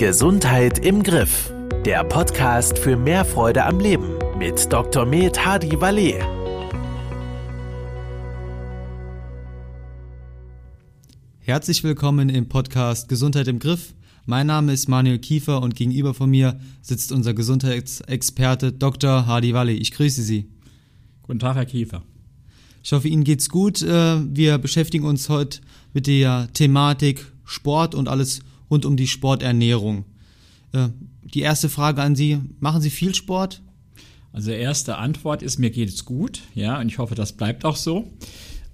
Gesundheit im Griff. Der Podcast für mehr Freude am Leben mit Dr. Med Hadi Valet. Herzlich willkommen im Podcast Gesundheit im Griff. Mein Name ist Manuel Kiefer und gegenüber von mir sitzt unser Gesundheitsexperte Dr. Hadi Valet. Ich grüße Sie. Guten Tag, Herr Kiefer. Ich hoffe, Ihnen geht's gut. Äh, wir beschäftigen uns heute mit der Thematik Sport und alles rund um die Sporternährung. Äh, die erste Frage an Sie, machen Sie viel Sport? Also erste Antwort ist, mir geht es gut, ja, und ich hoffe, das bleibt auch so.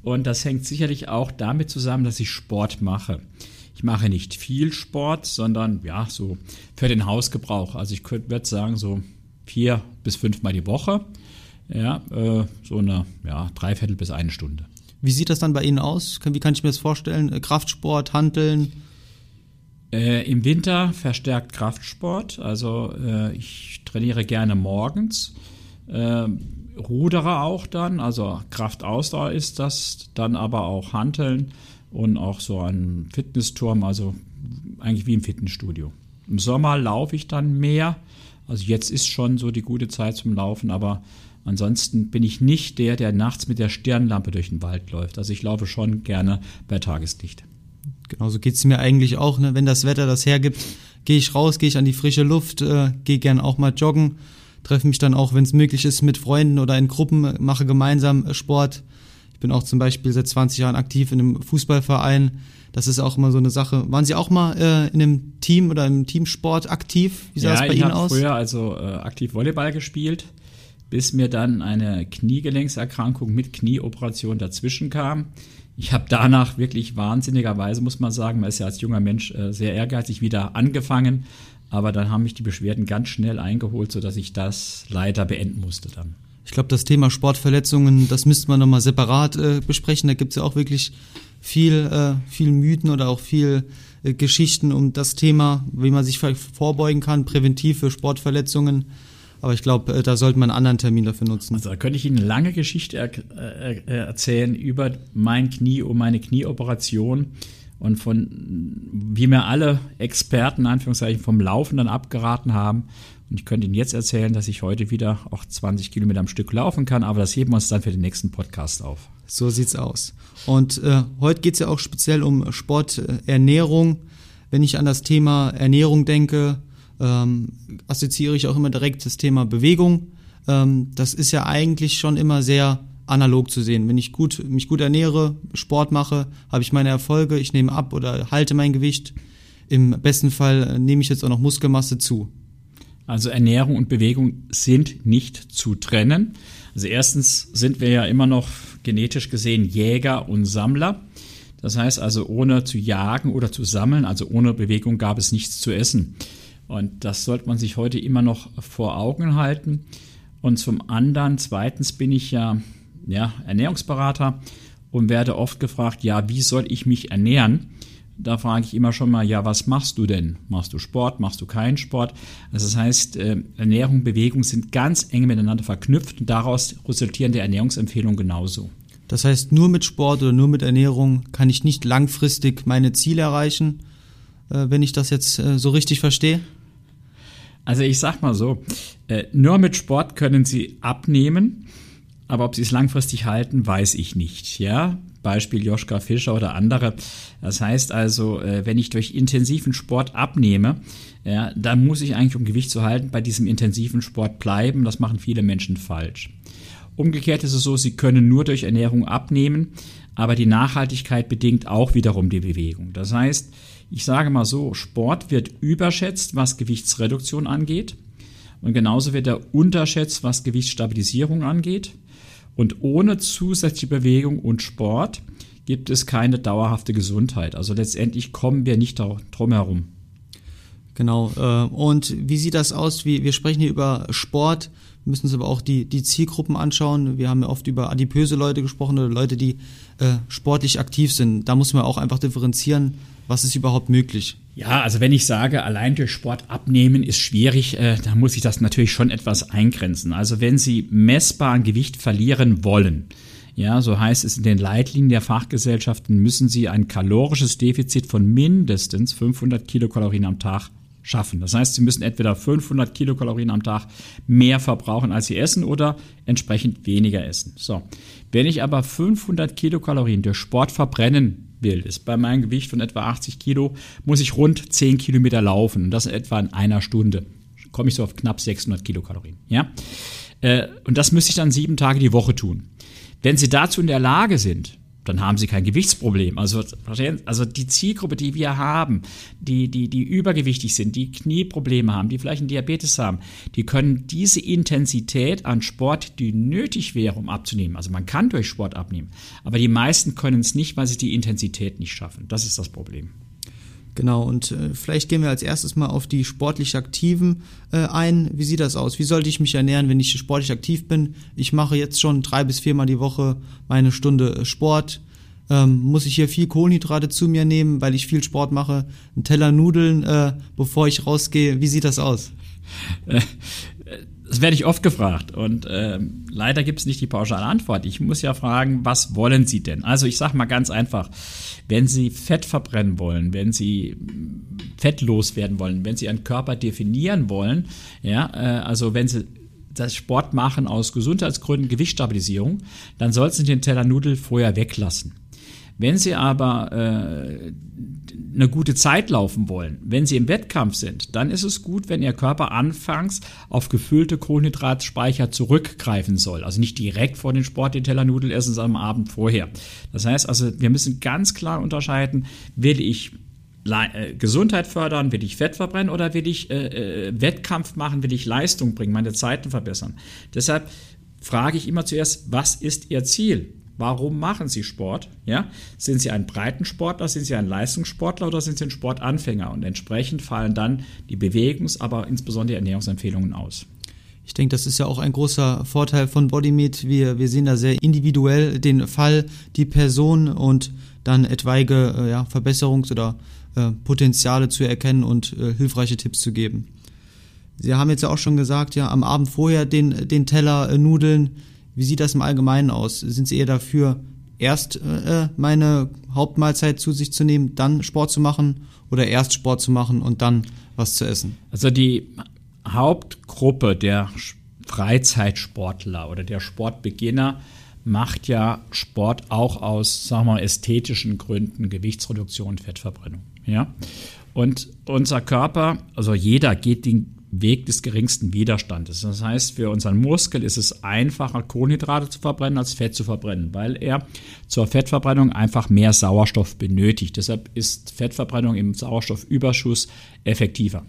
Und das hängt sicherlich auch damit zusammen, dass ich Sport mache. Ich mache nicht viel Sport, sondern ja, so für den Hausgebrauch. Also ich würde sagen, so vier bis fünfmal die Woche. Ja, äh, so eine ja, Dreiviertel bis eine Stunde. Wie sieht das dann bei Ihnen aus? Wie kann ich mir das vorstellen? Kraftsport, Handeln? Äh, Im Winter verstärkt Kraftsport. Also äh, ich trainiere gerne morgens. Äh, rudere auch dann, also Kraftausdauer ist das, dann aber auch Hanteln und auch so ein Fitnessturm, also eigentlich wie im Fitnessstudio. Im Sommer laufe ich dann mehr. Also jetzt ist schon so die gute Zeit zum Laufen, aber ansonsten bin ich nicht der, der nachts mit der Stirnlampe durch den Wald läuft. Also ich laufe schon gerne bei Tageslicht. Genauso geht es mir eigentlich auch, ne? wenn das Wetter das hergibt, gehe ich raus, gehe ich an die frische Luft, äh, gehe gern auch mal joggen, treffe mich dann auch, wenn es möglich ist, mit Freunden oder in Gruppen, mache gemeinsam äh, Sport. Ich bin auch zum Beispiel seit 20 Jahren aktiv in einem Fußballverein. Das ist auch immer so eine Sache. Waren Sie auch mal äh, in einem Team oder im Teamsport aktiv? Wie sah ja, es bei Ihnen aus? Ich habe früher also äh, aktiv Volleyball gespielt, bis mir dann eine Kniegelenkserkrankung mit Knieoperation dazwischen kam. Ich habe danach wirklich wahnsinnigerweise, muss man sagen, man ist ja als junger Mensch äh, sehr ehrgeizig, wieder angefangen. Aber dann haben mich die Beschwerden ganz schnell eingeholt, sodass ich das leider beenden musste dann. Ich glaube, das Thema Sportverletzungen, das müsste man nochmal separat äh, besprechen. Da gibt es ja auch wirklich viel, äh, viel Mythen oder auch viel äh, Geschichten um das Thema, wie man sich vorbeugen kann, präventiv für Sportverletzungen. Aber ich glaube, äh, da sollte man einen anderen Termin dafür nutzen. Also da könnte ich Ihnen eine lange Geschichte er äh, äh, erzählen über mein Knie, um meine Knieoperation und von wie mir alle Experten, in Anführungszeichen, vom Laufen dann abgeraten haben. Und ich könnte Ihnen jetzt erzählen, dass ich heute wieder auch 20 Kilometer am Stück laufen kann, aber das heben wir uns dann für den nächsten Podcast auf. So sieht's aus. Und äh, heute geht's ja auch speziell um Sporternährung. Wenn ich an das Thema Ernährung denke, ähm, assoziiere ich auch immer direkt das Thema Bewegung. Ähm, das ist ja eigentlich schon immer sehr analog zu sehen. Wenn ich gut, mich gut ernähre, Sport mache, habe ich meine Erfolge, ich nehme ab oder halte mein Gewicht. Im besten Fall äh, nehme ich jetzt auch noch Muskelmasse zu. Also Ernährung und Bewegung sind nicht zu trennen. Also erstens sind wir ja immer noch genetisch gesehen Jäger und Sammler. Das heißt also, ohne zu jagen oder zu sammeln, also ohne Bewegung gab es nichts zu essen. Und das sollte man sich heute immer noch vor Augen halten. Und zum anderen, zweitens bin ich ja, ja Ernährungsberater und werde oft gefragt, ja, wie soll ich mich ernähren? Da frage ich immer schon mal, ja, was machst du denn? Machst du Sport? Machst du keinen Sport? Also das heißt, äh, Ernährung, Bewegung sind ganz eng miteinander verknüpft und daraus resultieren die Ernährungsempfehlungen genauso. Das heißt, nur mit Sport oder nur mit Ernährung kann ich nicht langfristig meine Ziele erreichen, äh, wenn ich das jetzt äh, so richtig verstehe? Also ich sag mal so, äh, nur mit Sport können sie abnehmen, aber ob sie es langfristig halten, weiß ich nicht. Ja, Beispiel Joschka Fischer oder andere. Das heißt also, äh, wenn ich durch intensiven Sport abnehme, ja, dann muss ich eigentlich, um Gewicht zu halten, bei diesem intensiven Sport bleiben. Das machen viele Menschen falsch. Umgekehrt ist es so, sie können nur durch Ernährung abnehmen, aber die Nachhaltigkeit bedingt auch wiederum die Bewegung. Das heißt, ich sage mal so, Sport wird überschätzt, was Gewichtsreduktion angeht. Und genauso wird er unterschätzt, was Gewichtsstabilisierung angeht. Und ohne zusätzliche Bewegung und Sport gibt es keine dauerhafte Gesundheit. Also letztendlich kommen wir nicht drum herum. Genau. Äh, und wie sieht das aus? Wir sprechen hier über Sport, wir müssen uns aber auch die, die Zielgruppen anschauen. Wir haben ja oft über adipöse Leute gesprochen oder Leute, die äh, sportlich aktiv sind. Da muss man auch einfach differenzieren, was ist überhaupt möglich? Ja, also wenn ich sage, allein durch Sport abnehmen ist schwierig, äh, dann muss ich das natürlich schon etwas eingrenzen. Also wenn Sie messbar an Gewicht verlieren wollen, ja, so heißt es in den Leitlinien der Fachgesellschaften, müssen Sie ein kalorisches Defizit von mindestens 500 Kilokalorien am Tag schaffen. Das heißt, Sie müssen entweder 500 Kilokalorien am Tag mehr verbrauchen, als Sie essen oder entsprechend weniger essen. So. Wenn ich aber 500 Kilokalorien durch Sport verbrennen will, ist bei meinem Gewicht von etwa 80 Kilo, muss ich rund 10 Kilometer laufen und das etwa in einer Stunde. Komme ich so auf knapp 600 Kilokalorien. Ja? Äh, und das müsste ich dann sieben Tage die Woche tun. Wenn Sie dazu in der Lage sind, dann haben sie kein Gewichtsproblem. Also, also die Zielgruppe, die wir haben, die, die, die übergewichtig sind, die Knieprobleme haben, die vielleicht einen Diabetes haben, die können diese Intensität an Sport, die nötig wäre, um abzunehmen. Also man kann durch Sport abnehmen. Aber die meisten können es nicht, weil sie die Intensität nicht schaffen. Das ist das Problem. Genau, und äh, vielleicht gehen wir als erstes mal auf die sportlich Aktiven äh, ein. Wie sieht das aus? Wie sollte ich mich ernähren, wenn ich sportlich aktiv bin? Ich mache jetzt schon drei bis viermal die Woche meine Stunde äh, Sport. Ähm, muss ich hier viel Kohlenhydrate zu mir nehmen, weil ich viel Sport mache? Ein Teller Nudeln, äh, bevor ich rausgehe. Wie sieht das aus? Das werde ich oft gefragt und äh, leider gibt es nicht die pauschale Antwort. Ich muss ja fragen, was wollen Sie denn? Also ich sage mal ganz einfach, wenn Sie Fett verbrennen wollen, wenn Sie fettlos werden wollen, wenn Sie Ihren Körper definieren wollen, ja, äh, also wenn Sie das Sport machen aus Gesundheitsgründen, Gewichtsstabilisierung, dann sollten Sie den Teller Nudel vorher weglassen. Wenn Sie aber äh, eine gute Zeit laufen wollen, wenn Sie im Wettkampf sind, dann ist es gut, wenn Ihr Körper anfangs auf gefüllte Kohlenhydratspeicher zurückgreifen soll. Also nicht direkt vor den Sport den Teller essen, sondern am Abend vorher. Das heißt also, wir müssen ganz klar unterscheiden, will ich äh, Gesundheit fördern, will ich Fett verbrennen oder will ich äh, äh, Wettkampf machen, will ich Leistung bringen, meine Zeiten verbessern. Deshalb frage ich immer zuerst, was ist Ihr Ziel? Warum machen Sie Sport? Ja? Sind Sie ein Breitensportler, sind Sie ein Leistungssportler oder sind Sie ein Sportanfänger? Und entsprechend fallen dann die Bewegungs-, aber insbesondere die Ernährungsempfehlungen aus. Ich denke, das ist ja auch ein großer Vorteil von Bodymeat. Wir, wir sehen da sehr individuell den Fall, die Person und dann etwaige äh, ja, Verbesserungs- oder äh, Potenziale zu erkennen und äh, hilfreiche Tipps zu geben. Sie haben jetzt ja auch schon gesagt, ja, am Abend vorher den, den Teller äh, Nudeln wie sieht das im Allgemeinen aus? Sind Sie eher dafür, erst äh, meine Hauptmahlzeit zu sich zu nehmen, dann Sport zu machen oder erst Sport zu machen und dann was zu essen? Also die Hauptgruppe der Freizeitsportler oder der Sportbeginner macht ja Sport auch aus, sagen wir mal, ästhetischen Gründen, Gewichtsreduktion, Fettverbrennung. Ja? Und unser Körper, also jeder geht den Weg des geringsten Widerstandes. Das heißt, für unseren Muskel ist es einfacher, Kohlenhydrate zu verbrennen, als Fett zu verbrennen, weil er zur Fettverbrennung einfach mehr Sauerstoff benötigt. Deshalb ist Fettverbrennung im Sauerstoffüberschuss effektiver.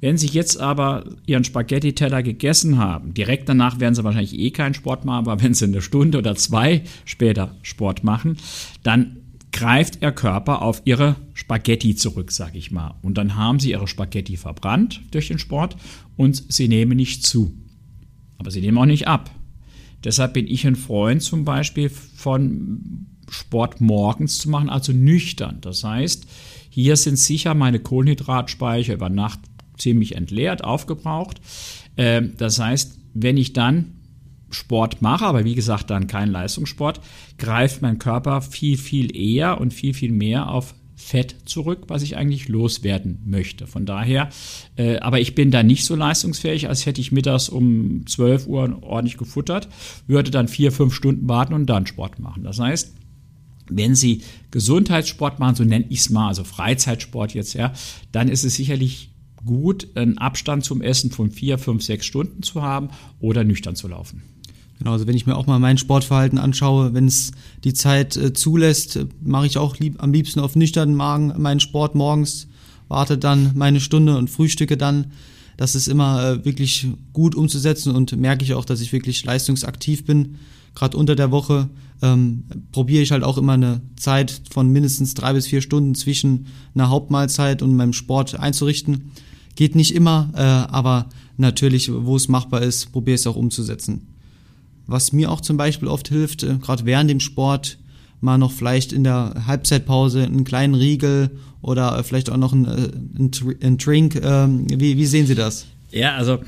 Wenn Sie jetzt aber Ihren Spaghetti-Teller gegessen haben, direkt danach werden Sie wahrscheinlich eh keinen Sport machen, aber wenn Sie eine Stunde oder zwei später Sport machen, dann greift Ihr Körper auf Ihre Spaghetti zurück, sage ich mal. Und dann haben Sie Ihre Spaghetti verbrannt durch den Sport und Sie nehmen nicht zu. Aber Sie nehmen auch nicht ab. Deshalb bin ich ein Freund zum Beispiel von Sport morgens zu machen, also nüchtern. Das heißt, hier sind sicher meine Kohlenhydratspeicher über Nacht ziemlich entleert, aufgebraucht. Ähm, das heißt, wenn ich dann Sport mache, aber wie gesagt dann kein Leistungssport, greift mein Körper viel, viel eher und viel, viel mehr auf Fett zurück, was ich eigentlich loswerden möchte. Von daher, äh, aber ich bin da nicht so leistungsfähig, als hätte ich mittags um 12 Uhr ordentlich gefuttert, würde dann vier, fünf Stunden warten und dann Sport machen. Das heißt, wenn Sie Gesundheitssport machen, so nenne ich es mal, also Freizeitsport jetzt, ja, dann ist es sicherlich gut, einen Abstand zum Essen von vier, fünf, sechs Stunden zu haben oder nüchtern zu laufen. Genau, also wenn ich mir auch mal mein Sportverhalten anschaue, wenn es die Zeit äh, zulässt, äh, mache ich auch lieb, am liebsten auf nüchternen Magen meinen Sport morgens, warte dann meine Stunde und frühstücke dann. Das ist immer äh, wirklich gut umzusetzen und merke ich auch, dass ich wirklich leistungsaktiv bin. Gerade unter der Woche ähm, probiere ich halt auch immer eine Zeit von mindestens drei bis vier Stunden zwischen einer Hauptmahlzeit und meinem Sport einzurichten. Geht nicht immer, äh, aber natürlich, wo es machbar ist, probiere ich es auch umzusetzen. Was mir auch zum Beispiel oft hilft, äh, gerade während dem Sport, mal noch vielleicht in der Halbzeitpause einen kleinen Riegel oder äh, vielleicht auch noch ein, äh, ein, ein Drink. Ähm, wie, wie sehen Sie das? Ja, also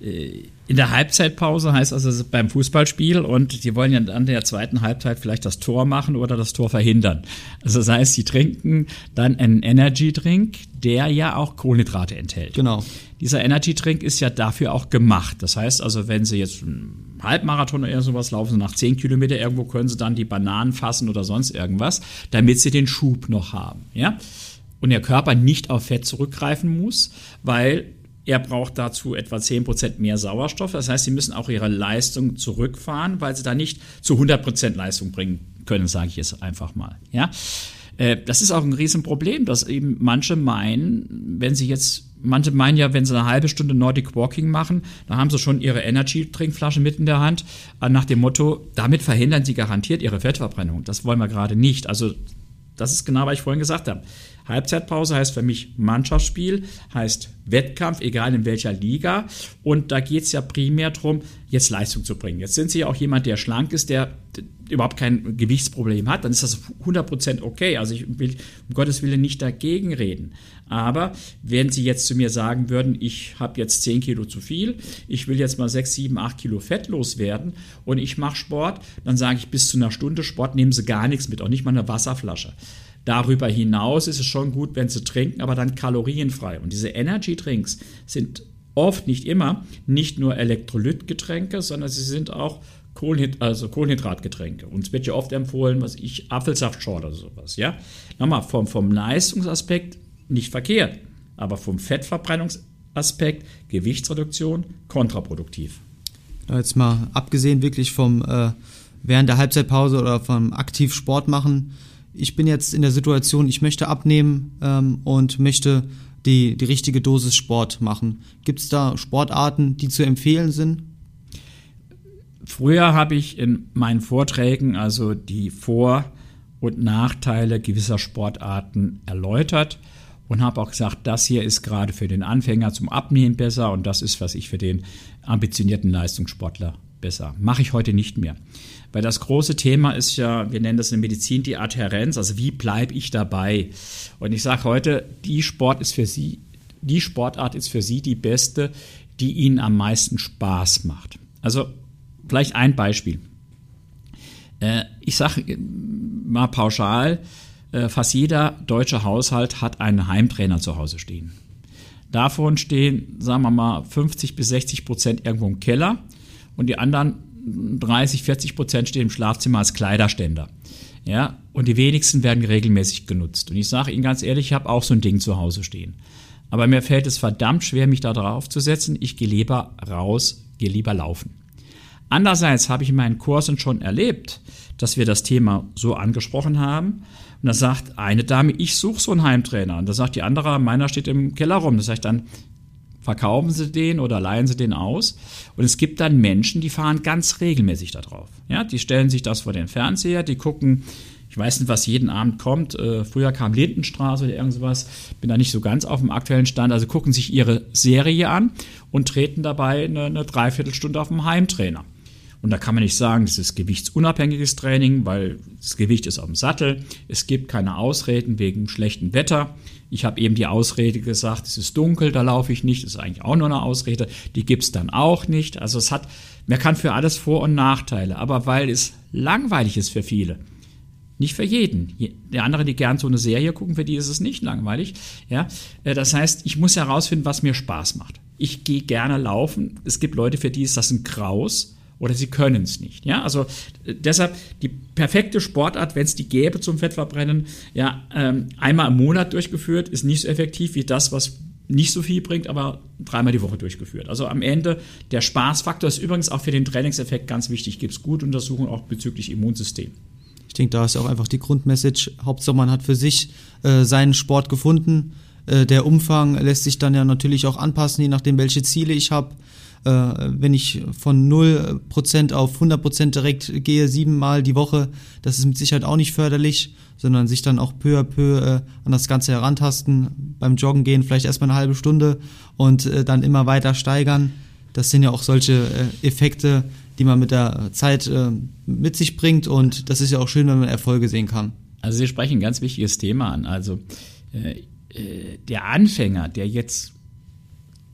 äh, in der Halbzeitpause heißt also beim Fußballspiel und die wollen ja an der zweiten Halbzeit vielleicht das Tor machen oder das Tor verhindern. Also das heißt, sie trinken dann einen Energy Drink, der ja auch Kohlenhydrate enthält. Genau. Dieser Energy Drink ist ja dafür auch gemacht. Das heißt also, wenn Sie jetzt einen Halbmarathon oder sowas laufen, nach 10 Kilometer irgendwo können Sie dann die Bananen fassen oder sonst irgendwas, damit Sie den Schub noch haben. Ja? Und der Körper nicht auf Fett zurückgreifen muss, weil er braucht dazu etwa 10% mehr Sauerstoff. Das heißt, sie müssen auch ihre Leistung zurückfahren, weil sie da nicht zu 100% Leistung bringen können, sage ich jetzt einfach mal. Ja? Äh, das ist auch ein Riesenproblem, dass eben manche meinen, wenn sie jetzt, manche meinen ja, wenn sie eine halbe Stunde Nordic Walking machen, dann haben sie schon ihre Energy-Trinkflasche mit in der Hand, äh, nach dem Motto, damit verhindern sie garantiert ihre Fettverbrennung. Das wollen wir gerade nicht. Also das ist genau, was ich vorhin gesagt habe. Halbzeitpause heißt für mich Mannschaftsspiel, heißt Wettkampf, egal in welcher Liga. Und da geht es ja primär darum, jetzt Leistung zu bringen. Jetzt sind Sie ja auch jemand, der schlank ist, der überhaupt kein Gewichtsproblem hat, dann ist das 100% okay. Also ich will um Gottes Willen nicht dagegen reden. Aber wenn Sie jetzt zu mir sagen würden, ich habe jetzt 10 Kilo zu viel, ich will jetzt mal 6, 7, 8 Kilo Fett loswerden und ich mache Sport, dann sage ich, bis zu einer Stunde Sport nehmen Sie gar nichts mit, auch nicht mal eine Wasserflasche. Darüber hinaus ist es schon gut, wenn Sie trinken, aber dann kalorienfrei. Und diese Energy Drinks sind oft, nicht immer, nicht nur Elektrolytgetränke, sondern sie sind auch Kohlenhyd also Kohlenhydratgetränke. Uns wird ja oft empfohlen, was ich, Apfelsaftschorle oder sowas, ja. Nochmal, vom, vom Leistungsaspekt nicht verkehrt, aber vom Fettverbrennungsaspekt, Gewichtsreduktion, kontraproduktiv. Jetzt mal abgesehen wirklich vom äh, während der Halbzeitpause oder vom aktiv Sport machen, ich bin jetzt in der Situation, ich möchte abnehmen ähm, und möchte die, die richtige Dosis Sport machen. Gibt es da Sportarten, die zu empfehlen sind? Früher habe ich in meinen Vorträgen also die Vor- und Nachteile gewisser Sportarten erläutert und habe auch gesagt, das hier ist gerade für den Anfänger zum Abnehmen besser und das ist, was ich für den ambitionierten Leistungssportler besser. Mache ich heute nicht mehr. Weil das große Thema ist ja, wir nennen das in der Medizin die Adhärenz, also wie bleibe ich dabei? Und ich sage heute, die Sport ist für Sie, die Sportart ist für Sie die beste, die Ihnen am meisten Spaß macht. Also vielleicht ein Beispiel. Äh, ich sage mal pauschal, äh, fast jeder deutsche Haushalt hat einen Heimtrainer zu Hause stehen. Davon stehen, sagen wir mal, 50 bis 60 Prozent irgendwo im Keller und die anderen 30, 40 Prozent stehen im Schlafzimmer als Kleiderständer. Ja, und die wenigsten werden regelmäßig genutzt. Und ich sage Ihnen ganz ehrlich, ich habe auch so ein Ding zu Hause stehen. Aber mir fällt es verdammt schwer, mich da drauf zu setzen. Ich gehe lieber raus, gehe lieber laufen. Andererseits habe ich in meinen Kursen schon erlebt, dass wir das Thema so angesprochen haben. Und da sagt eine Dame, ich suche so einen Heimtrainer. Und da sagt die andere, meiner steht im Keller rum. Da sage ich dann, verkaufen sie den oder leihen sie den aus. Und es gibt dann Menschen, die fahren ganz regelmäßig darauf. Ja, die stellen sich das vor den Fernseher, die gucken, ich weiß nicht, was jeden Abend kommt. Äh, früher kam Lindenstraße oder irgendwas. Bin da nicht so ganz auf dem aktuellen Stand. Also gucken sich ihre Serie an und treten dabei eine, eine Dreiviertelstunde auf dem Heimtrainer. Und da kann man nicht sagen, das ist gewichtsunabhängiges Training, weil das Gewicht ist auf dem Sattel. Es gibt keine Ausreden wegen schlechtem Wetter. Ich habe eben die Ausrede gesagt, es ist dunkel, da laufe ich nicht. Das ist eigentlich auch nur eine Ausrede. Die gibt es dann auch nicht. Also es hat, man kann für alles Vor- und Nachteile. Aber weil es langweilig ist für viele, nicht für jeden. Der andere, die gern so eine Serie gucken, für die ist es nicht langweilig. Ja, äh, das heißt, ich muss herausfinden, was mir Spaß macht. Ich gehe gerne laufen. Es gibt Leute, für die ist das ein Graus oder sie können es nicht. Ja, also äh, deshalb die perfekte Sportart, wenn es die gäbe zum Fettverbrennen, ja, ähm, einmal im Monat durchgeführt, ist nicht so effektiv wie das, was nicht so viel bringt, aber dreimal die Woche durchgeführt. Also am Ende der Spaßfaktor ist übrigens auch für den Trainingseffekt ganz wichtig. Gibt es gute Untersuchungen auch bezüglich Immunsystem. Ich denke, da ist auch einfach die Grundmessage. Hauptsache, man hat für sich äh, seinen Sport gefunden. Äh, der Umfang lässt sich dann ja natürlich auch anpassen, je nachdem, welche Ziele ich habe äh, wenn ich von 0% auf 100% direkt gehe, siebenmal die Woche, das ist mit Sicherheit auch nicht förderlich, sondern sich dann auch peu à peu äh, an das Ganze herantasten, beim Joggen gehen vielleicht erstmal eine halbe Stunde und äh, dann immer weiter steigern. Das sind ja auch solche äh, Effekte, die man mit der Zeit äh, mit sich bringt und das ist ja auch schön, wenn man Erfolge sehen kann. Also Sie sprechen ein ganz wichtiges Thema an. Also äh, äh, der Anfänger, der jetzt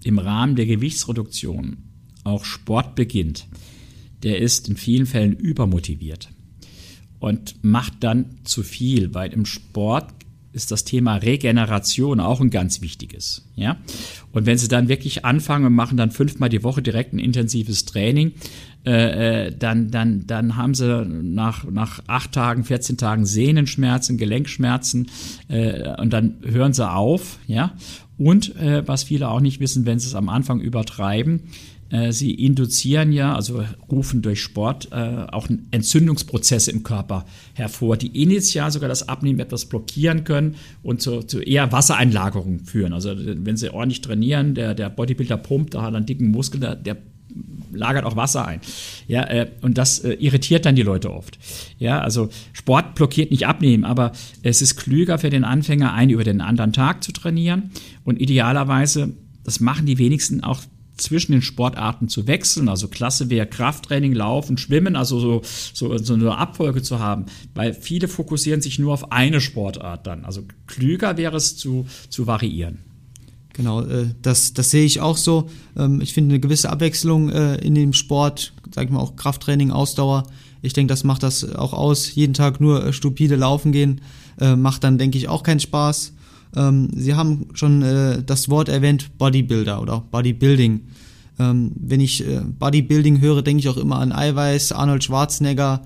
im Rahmen der Gewichtsreduktion auch Sport beginnt, der ist in vielen Fällen übermotiviert und macht dann zu viel, weil im Sport ist das Thema Regeneration auch ein ganz wichtiges. Ja? Und wenn Sie dann wirklich anfangen und machen dann fünfmal die Woche direkt ein intensives Training, äh, äh dann, dann, dann haben Sie nach, nach acht Tagen, 14 Tagen Sehnenschmerzen, Gelenkschmerzen äh, und dann hören Sie auf. Ja? Und äh, was viele auch nicht wissen, wenn Sie es am Anfang übertreiben, äh, sie induzieren ja, also rufen durch Sport äh, auch Entzündungsprozesse im Körper hervor, die initial sogar das Abnehmen etwas blockieren können und zu, zu eher Wassereinlagerung führen. Also wenn sie ordentlich trainieren, der, der Bodybuilder pumpt, da hat einen dicken Muskel, der, der lagert auch Wasser ein. Ja, äh, und das äh, irritiert dann die Leute oft. Ja, also Sport blockiert nicht abnehmen, aber es ist klüger für den Anfänger, einen über den anderen Tag zu trainieren und idealerweise, das machen die wenigsten auch zwischen den Sportarten zu wechseln. Also Klasse wäre Krafttraining, Laufen, Schwimmen, also so, so, so eine Abfolge zu haben, weil viele fokussieren sich nur auf eine Sportart dann. Also klüger wäre es zu, zu variieren. Genau, äh, das, das sehe ich auch so. Ähm, ich finde eine gewisse Abwechslung äh, in dem Sport, sag ich mal auch Krafttraining, Ausdauer. Ich denke, das macht das auch aus. Jeden Tag nur äh, stupide laufen gehen, macht dann, denke ich, auch keinen Spaß. Ähm, Sie haben schon das Wort erwähnt, Bodybuilder oder Bodybuilding. Ähm, wenn ich Bodybuilding höre, denke ich auch immer an Eiweiß, Arnold Schwarzenegger.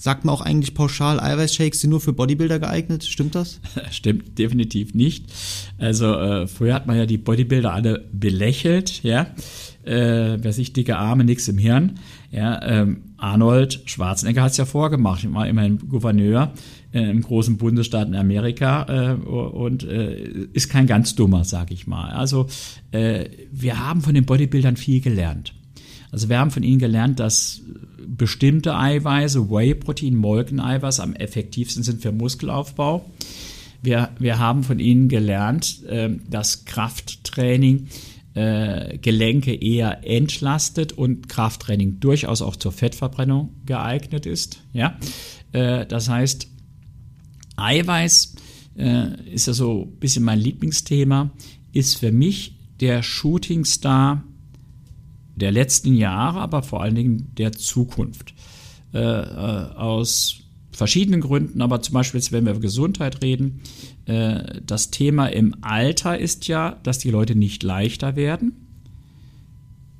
Sagt man auch eigentlich pauschal, Eiweißshakes sind nur für Bodybuilder geeignet? Stimmt das? Stimmt definitiv nicht. Also äh, früher hat man ja die Bodybuilder alle belächelt, ja. Äh, wer sich dicke Arme, nix im Hirn. Ja, ähm, Arnold Schwarzenegger hat es ja vorgemacht. Ich war immerhin Gouverneur äh, im großen Bundesstaat in Amerika äh, und äh, ist kein ganz dummer, sag ich mal. Also äh, wir haben von den Bodybuildern viel gelernt. Also wir haben von ihnen gelernt, dass bestimmte Eiweiße, Whey-Protein, Molkeneiweiß am effektivsten sind für Muskelaufbau. Wir, wir haben von ihnen gelernt, äh, dass Krafttraining äh, Gelenke eher entlastet und Krafttraining durchaus auch zur Fettverbrennung geeignet ist. Ja? Äh, das heißt, Eiweiß äh, ist ja so ein bisschen mein Lieblingsthema, ist für mich der Shootingstar der letzten Jahre, aber vor allen Dingen der Zukunft. Äh, äh, aus verschiedenen Gründen, aber zum Beispiel, wenn wir über Gesundheit reden, äh, das Thema im Alter ist ja, dass die Leute nicht leichter werden.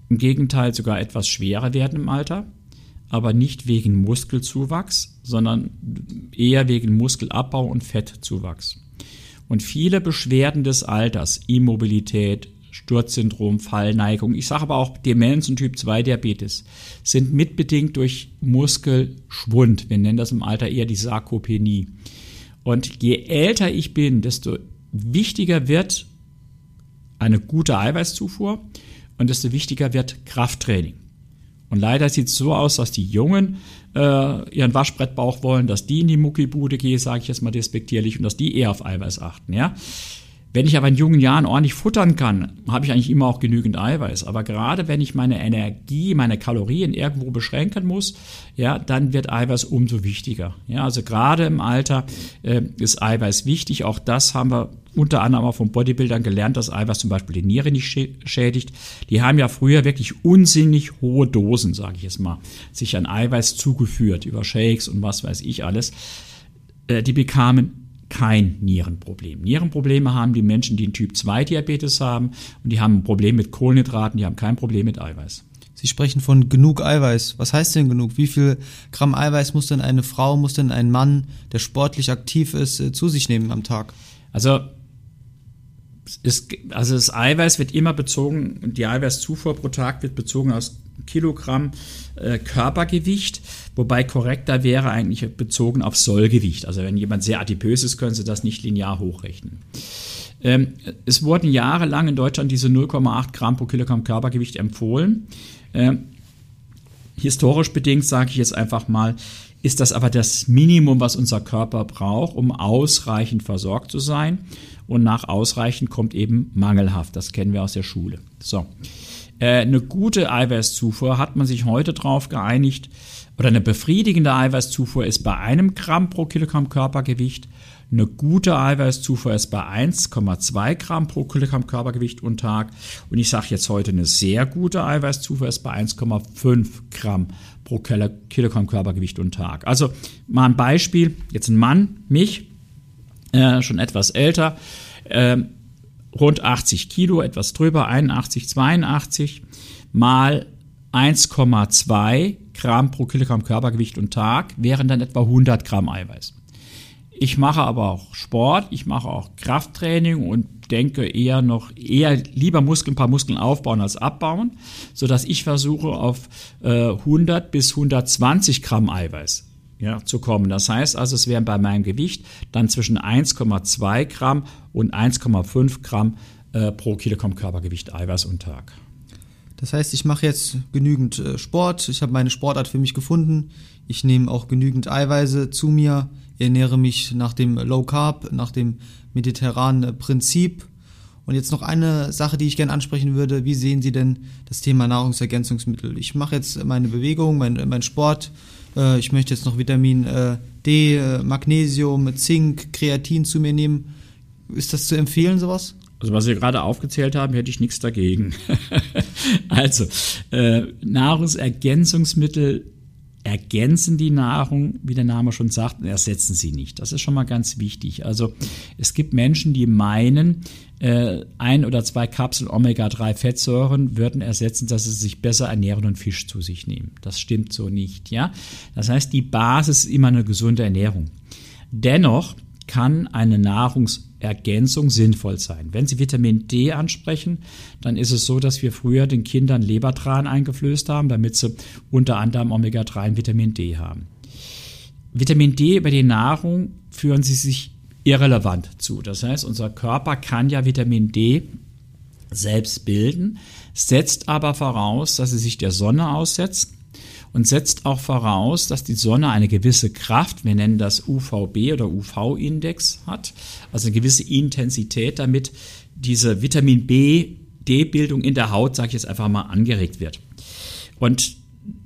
Im Gegenteil sogar etwas schwerer werden im Alter aber nicht wegen Muskelzuwachs, sondern eher wegen Muskelabbau und Fettzuwachs. Und viele Beschwerden des Alters, Immobilität, Sturzsyndrom, Fallneigung, ich sage aber auch Demenz und Typ 2 Diabetes, sind mitbedingt durch Muskelschwund. Wir nennen das im Alter eher die Sarkopenie. Und je älter ich bin, desto wichtiger wird eine gute Eiweißzufuhr und desto wichtiger wird Krafttraining. Und leider sieht es so aus, dass die Jungen äh, ihren Waschbrettbauch wollen, dass die in die Muckibude gehen, sage ich jetzt mal despektierlich, und dass die eher auf Eiweiß achten. Ja? Wenn ich aber in jungen Jahren ordentlich futtern kann, habe ich eigentlich immer auch genügend Eiweiß. Aber gerade wenn ich meine Energie, meine Kalorien irgendwo beschränken muss, ja, dann wird Eiweiß umso wichtiger. Ja, also gerade im Alter äh, ist Eiweiß wichtig. Auch das haben wir unter anderem auch von Bodybuildern gelernt, dass Eiweiß zum Beispiel die Niere nicht schädigt. Die haben ja früher wirklich unsinnig hohe Dosen, sage ich jetzt mal, sich an Eiweiß zugeführt über Shakes und was weiß ich alles. Äh, die bekamen kein Nierenproblem. Nierenprobleme haben die Menschen, die einen Typ-2-Diabetes haben und die haben ein Problem mit Kohlenhydraten, die haben kein Problem mit Eiweiß. Sie sprechen von genug Eiweiß. Was heißt denn genug? Wie viel Gramm Eiweiß muss denn eine Frau, muss denn ein Mann, der sportlich aktiv ist, äh, zu sich nehmen am Tag? Also ist, also das Eiweiß wird immer bezogen, die Eiweißzufuhr pro Tag wird bezogen aus Kilogramm äh, Körpergewicht, wobei korrekter wäre eigentlich bezogen auf Sollgewicht. Also wenn jemand sehr adipös ist, können Sie das nicht linear hochrechnen. Ähm, es wurden jahrelang in Deutschland diese 0,8 Gramm pro Kilogramm Körpergewicht empfohlen. Ähm, historisch bedingt sage ich jetzt einfach mal, ist das aber das Minimum, was unser Körper braucht, um ausreichend versorgt zu sein. Und nach ausreichend kommt eben mangelhaft. Das kennen wir aus der Schule. So. Äh, eine gute Eiweißzufuhr hat man sich heute darauf geeinigt, oder eine befriedigende Eiweißzufuhr ist bei einem Gramm pro Kilogramm Körpergewicht Eine gute Eiweißzufuhr ist bei 1,2 Gramm pro Kilogramm Körpergewicht und Tag. Und ich sage jetzt heute, eine sehr gute Eiweißzufuhr ist bei 1,5 Gramm pro Kilogramm Körpergewicht und Tag. Also mal ein Beispiel, jetzt ein Mann, mich, äh, schon etwas älter, äh, rund 80 Kilo, etwas drüber, 81, 82, mal 1,2 Gramm pro Kilogramm Körpergewicht und Tag wären dann etwa 100 Gramm Eiweiß. Ich mache aber auch Sport, ich mache auch Krafttraining und denke eher noch eher lieber Muskeln, ein paar Muskeln aufbauen als abbauen, so dass ich versuche auf äh, 100 bis 120 Gramm Eiweiß ja, zu kommen. Das heißt also, es wären bei meinem Gewicht dann zwischen 1,2 Gramm und 1,5 Gramm äh, pro Kilogramm Körpergewicht Eiweiß und Tag. Das heißt, ich mache jetzt genügend äh, Sport, ich habe meine Sportart für mich gefunden, ich nehme auch genügend Eiweiße zu mir, ernähre mich nach dem Low Carb, nach dem mediterranen Prinzip. Und jetzt noch eine Sache, die ich gerne ansprechen würde. Wie sehen Sie denn das Thema Nahrungsergänzungsmittel? Ich mache jetzt meine Bewegung, mein, mein Sport. Äh, ich möchte jetzt noch Vitamin äh, D, Magnesium, Zink, Kreatin zu mir nehmen. Ist das zu empfehlen, sowas? Also was Sie gerade aufgezählt haben, hätte ich nichts dagegen. also äh, Nahrungsergänzungsmittel ergänzen die Nahrung, wie der Name schon sagt, und ersetzen sie nicht. Das ist schon mal ganz wichtig. Also es gibt Menschen, die meinen, äh, ein oder zwei Kapseln Omega-3-Fettsäuren würden ersetzen, dass sie sich besser ernähren und Fisch zu sich nehmen. Das stimmt so nicht. Ja, das heißt, die Basis ist immer eine gesunde Ernährung. Dennoch kann eine Nahrungsergänzung sinnvoll sein. Wenn Sie Vitamin D ansprechen, dann ist es so, dass wir früher den Kindern Lebertran eingeflößt haben, damit sie unter anderem Omega-3 und Vitamin D haben. Vitamin D über die Nahrung führen sie sich irrelevant zu. Das heißt, unser Körper kann ja Vitamin D selbst bilden, setzt aber voraus, dass sie sich der Sonne aussetzt und setzt auch voraus, dass die Sonne eine gewisse Kraft, wir nennen das UVB oder UV-Index hat, also eine gewisse Intensität, damit diese Vitamin B D-Bildung in der Haut, sage ich jetzt einfach mal, angeregt wird. Und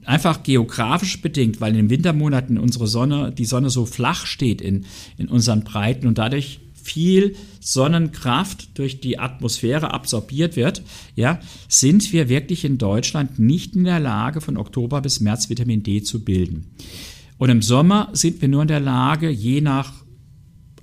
einfach geografisch bedingt, weil in den Wintermonaten unsere Sonne, die Sonne so flach steht in, in unseren Breiten und dadurch viel Sonnenkraft durch die Atmosphäre absorbiert wird, ja, sind wir wirklich in Deutschland nicht in der Lage, von Oktober bis März Vitamin D zu bilden. Und im Sommer sind wir nur in der Lage, je nach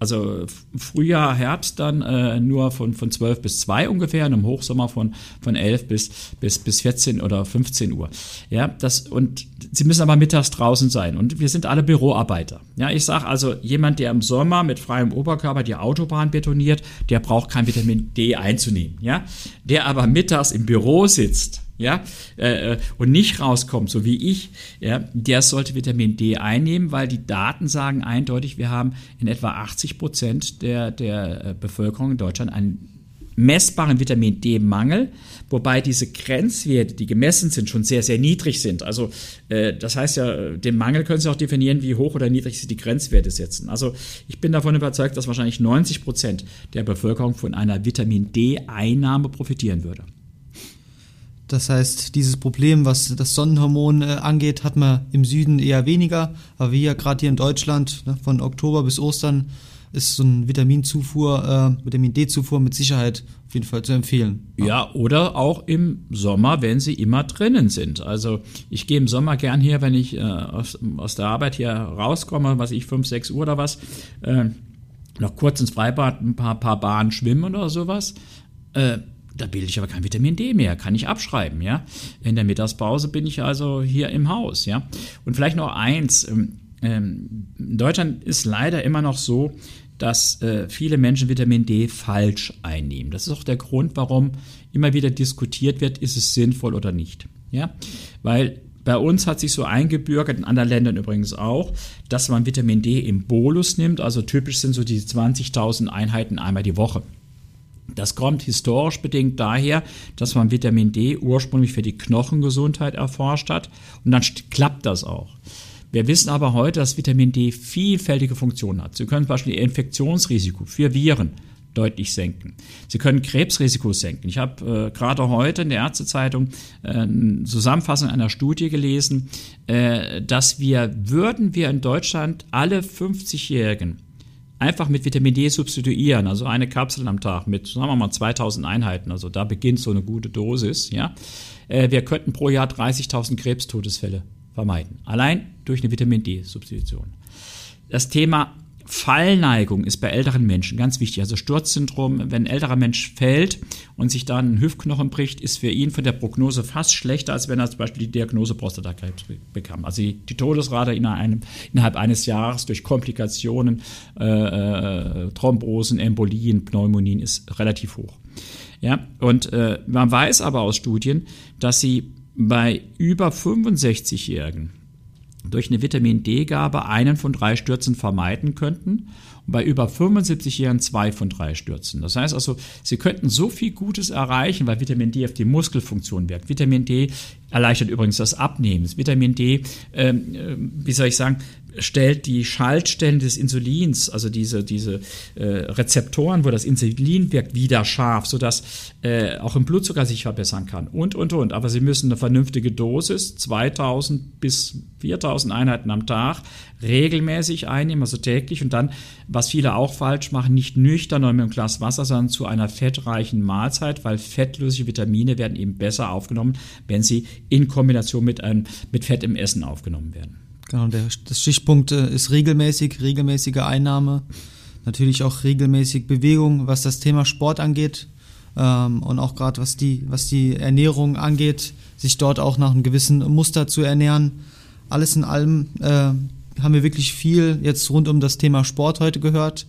also Frühjahr, Herbst dann äh, nur von, von 12 bis 2 ungefähr und im Hochsommer von, von 11 bis, bis, bis 14 oder 15 Uhr. Ja, das, und sie müssen aber mittags draußen sein und wir sind alle Büroarbeiter. Ja, ich sage also, jemand, der im Sommer mit freiem Oberkörper die Autobahn betoniert, der braucht kein Vitamin D einzunehmen. Ja, der aber mittags im Büro sitzt, ja, äh, äh, und nicht rauskommt, so wie ich, ja, der sollte Vitamin D einnehmen, weil die Daten sagen eindeutig, wir haben in etwa 80 Prozent der, der äh, Bevölkerung in Deutschland einen messbaren Vitamin D-Mangel, wobei diese Grenzwerte, die gemessen sind, schon sehr, sehr niedrig sind. Also äh, das heißt ja, den Mangel können Sie auch definieren, wie hoch oder niedrig Sie die Grenzwerte setzen. Also ich bin davon überzeugt, dass wahrscheinlich 90 Prozent der Bevölkerung von einer Vitamin D-Einnahme profitieren würde. Das heißt, dieses Problem, was das Sonnenhormon äh, angeht, hat man im Süden eher weniger. Aber wir gerade hier in Deutschland, ne, von Oktober bis Ostern, ist so ein Vitaminzufuhr, äh, Vitamin D-Zufuhr mit Sicherheit auf jeden Fall zu empfehlen. Ja. ja, oder auch im Sommer, wenn sie immer drinnen sind. Also ich gehe im Sommer gern hier, wenn ich äh, aus, aus der Arbeit hier rauskomme, was ich, 5, 6 Uhr oder was, äh, noch kurz ins Freibad ein paar, paar Bahnen schwimmen oder sowas. Äh, da bilde ich aber kein Vitamin D mehr, kann ich abschreiben, ja. In der Mittagspause bin ich also hier im Haus, ja. Und vielleicht noch eins, ähm, ähm, in Deutschland ist leider immer noch so, dass äh, viele Menschen Vitamin D falsch einnehmen. Das ist auch der Grund, warum immer wieder diskutiert wird, ist es sinnvoll oder nicht. Ja, weil bei uns hat sich so eingebürgert, in anderen Ländern übrigens auch, dass man Vitamin D im Bolus nimmt. Also typisch sind so die 20.000 Einheiten einmal die Woche. Das kommt historisch bedingt daher, dass man Vitamin D ursprünglich für die Knochengesundheit erforscht hat und dann klappt das auch. Wir wissen aber heute, dass Vitamin D vielfältige Funktionen hat. Sie können zum Beispiel Ihr Infektionsrisiko für Viren deutlich senken. Sie können Krebsrisiko senken. Ich habe äh, gerade heute in der Ärztezeitung äh, eine Zusammenfassung einer Studie gelesen, äh, dass wir, würden wir in Deutschland alle 50-Jährigen einfach mit Vitamin D substituieren, also eine Kapsel am Tag mit, sagen wir mal, 2000 Einheiten, also da beginnt so eine gute Dosis, ja. Äh, wir könnten pro Jahr 30.000 Krebstodesfälle vermeiden. Allein durch eine Vitamin D-Substitution. Das Thema Fallneigung ist bei älteren Menschen ganz wichtig. Also Sturzsyndrom, wenn ein älterer Mensch fällt und sich dann ein Hüftknochen bricht, ist für ihn von der Prognose fast schlechter, als wenn er zum Beispiel die Diagnose Prostatakrebs bekam. Also die, Todesrate innerhalb eines Jahres durch Komplikationen, äh, äh, Thrombosen, Embolien, Pneumonien ist relativ hoch. Ja, und äh, man weiß aber aus Studien, dass sie bei über 65-Jährigen durch eine Vitamin D-Gabe einen von drei Stürzen vermeiden könnten und bei über 75-Jährigen zwei von drei Stürzen. Das heißt also, sie könnten so viel Gutes erreichen, weil Vitamin D auf die Muskelfunktion wirkt. Vitamin D erleichtert übrigens das Abnehmen. Vitamin D, ähm, äh, wie soll ich sagen, stellt die Schaltstellen des Insulins, also diese, diese äh, Rezeptoren, wo das Insulin wirkt, wieder scharf, sodass äh, auch im Blutzucker sich verbessern kann und, und, und. Aber Sie müssen eine vernünftige Dosis, 2000 bis 4000 Einheiten am Tag, regelmäßig einnehmen, also täglich und dann, was viele auch falsch machen, nicht nüchtern oder mit einem Glas Wasser, sondern zu einer fettreichen Mahlzeit, weil fettlösliche Vitamine werden eben besser aufgenommen, wenn sie in Kombination mit, einem, mit Fett im Essen aufgenommen werden. Genau, der, das Stichpunkt äh, ist regelmäßig, regelmäßige Einnahme, natürlich auch regelmäßig Bewegung, was das Thema Sport angeht ähm, und auch gerade was die, was die Ernährung angeht, sich dort auch nach einem gewissen Muster zu ernähren. Alles in allem äh, haben wir wirklich viel jetzt rund um das Thema Sport heute gehört.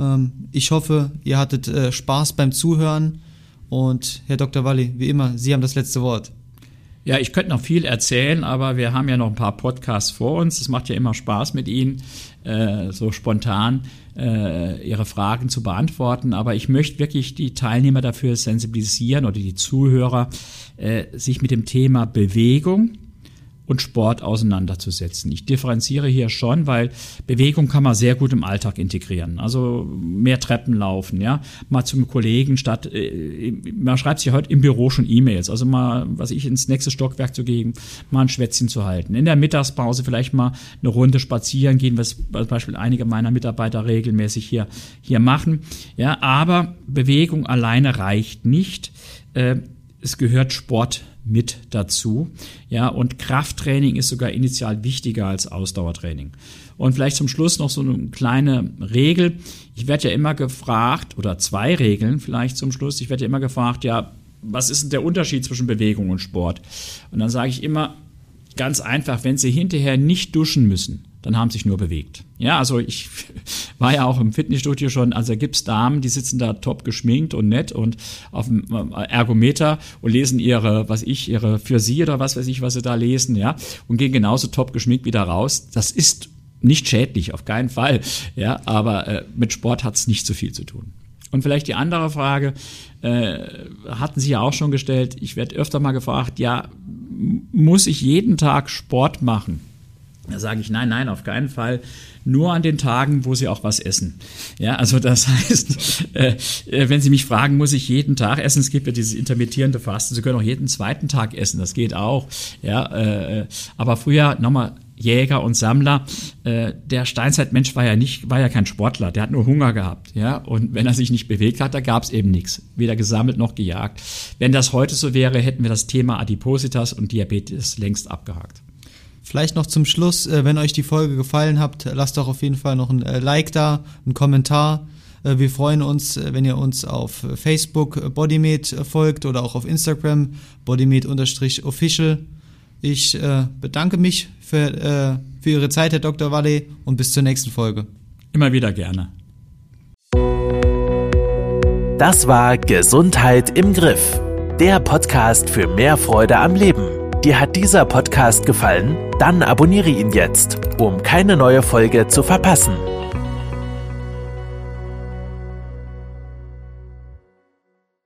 Ähm, ich hoffe, ihr hattet äh, Spaß beim Zuhören und Herr Dr. Walli, wie immer, Sie haben das letzte Wort. Ja, ich könnte noch viel erzählen, aber wir haben ja noch ein paar Podcasts vor uns. Es macht ja immer Spaß mit Ihnen, äh, so spontan äh, Ihre Fragen zu beantworten. Aber ich möchte wirklich die Teilnehmer dafür sensibilisieren oder die Zuhörer, äh, sich mit dem Thema Bewegung und Sport auseinanderzusetzen. Ich differenziere hier schon, weil Bewegung kann man sehr gut im Alltag integrieren. Also mehr Treppen laufen, ja, mal zum Kollegen statt, äh, man schreibt sich heute im Büro schon E-Mails, also mal, was ich ins nächste Stockwerk zu gehen, mal ein Schwätzchen zu halten. In der Mittagspause vielleicht mal eine Runde spazieren gehen, was zum Beispiel einige meiner Mitarbeiter regelmäßig hier, hier machen. Ja, aber Bewegung alleine reicht nicht. Äh, es gehört Sport mit dazu. Ja, und Krafttraining ist sogar initial wichtiger als Ausdauertraining. Und vielleicht zum Schluss noch so eine kleine Regel. Ich werde ja immer gefragt, oder zwei Regeln vielleicht zum Schluss. Ich werde ja immer gefragt, ja, was ist denn der Unterschied zwischen Bewegung und Sport? Und dann sage ich immer ganz einfach, wenn Sie hinterher nicht duschen müssen, dann haben sich nur bewegt. Ja, also ich war ja auch im Fitnessstudio schon, also da gibt's Damen, die sitzen da top geschminkt und nett und auf dem äh, Ergometer und lesen ihre, was ich, ihre für sie oder was weiß ich, was sie da lesen, ja, und gehen genauso top geschminkt wieder raus. Das ist nicht schädlich, auf keinen Fall, ja, aber äh, mit Sport hat's nicht so viel zu tun. Und vielleicht die andere Frage, äh, hatten Sie ja auch schon gestellt, ich werde öfter mal gefragt, ja, muss ich jeden Tag Sport machen? Da sage ich, nein, nein, auf keinen Fall. Nur an den Tagen, wo Sie auch was essen. Ja, also das heißt, äh, äh, wenn Sie mich fragen, muss ich jeden Tag essen? Es gibt ja dieses intermittierende Fasten. Sie können auch jeden zweiten Tag essen. Das geht auch. Ja, äh, aber früher nochmal Jäger und Sammler. Äh, der Steinzeitmensch war ja nicht, war ja kein Sportler. Der hat nur Hunger gehabt. Ja, und wenn er sich nicht bewegt hat, da gab es eben nichts. Weder gesammelt noch gejagt. Wenn das heute so wäre, hätten wir das Thema Adipositas und Diabetes längst abgehakt. Vielleicht noch zum Schluss, äh, wenn euch die Folge gefallen hat, lasst doch auf jeden Fall noch ein äh, Like da, einen Kommentar. Wir freuen uns, wenn ihr uns auf Facebook Bodymate folgt oder auch auf Instagram bodymate-official. Ich bedanke mich für, für Ihre Zeit, Herr Dr. Walle, und bis zur nächsten Folge. Immer wieder gerne. Das war Gesundheit im Griff, der Podcast für mehr Freude am Leben. Dir hat dieser Podcast gefallen? Dann abonniere ihn jetzt, um keine neue Folge zu verpassen.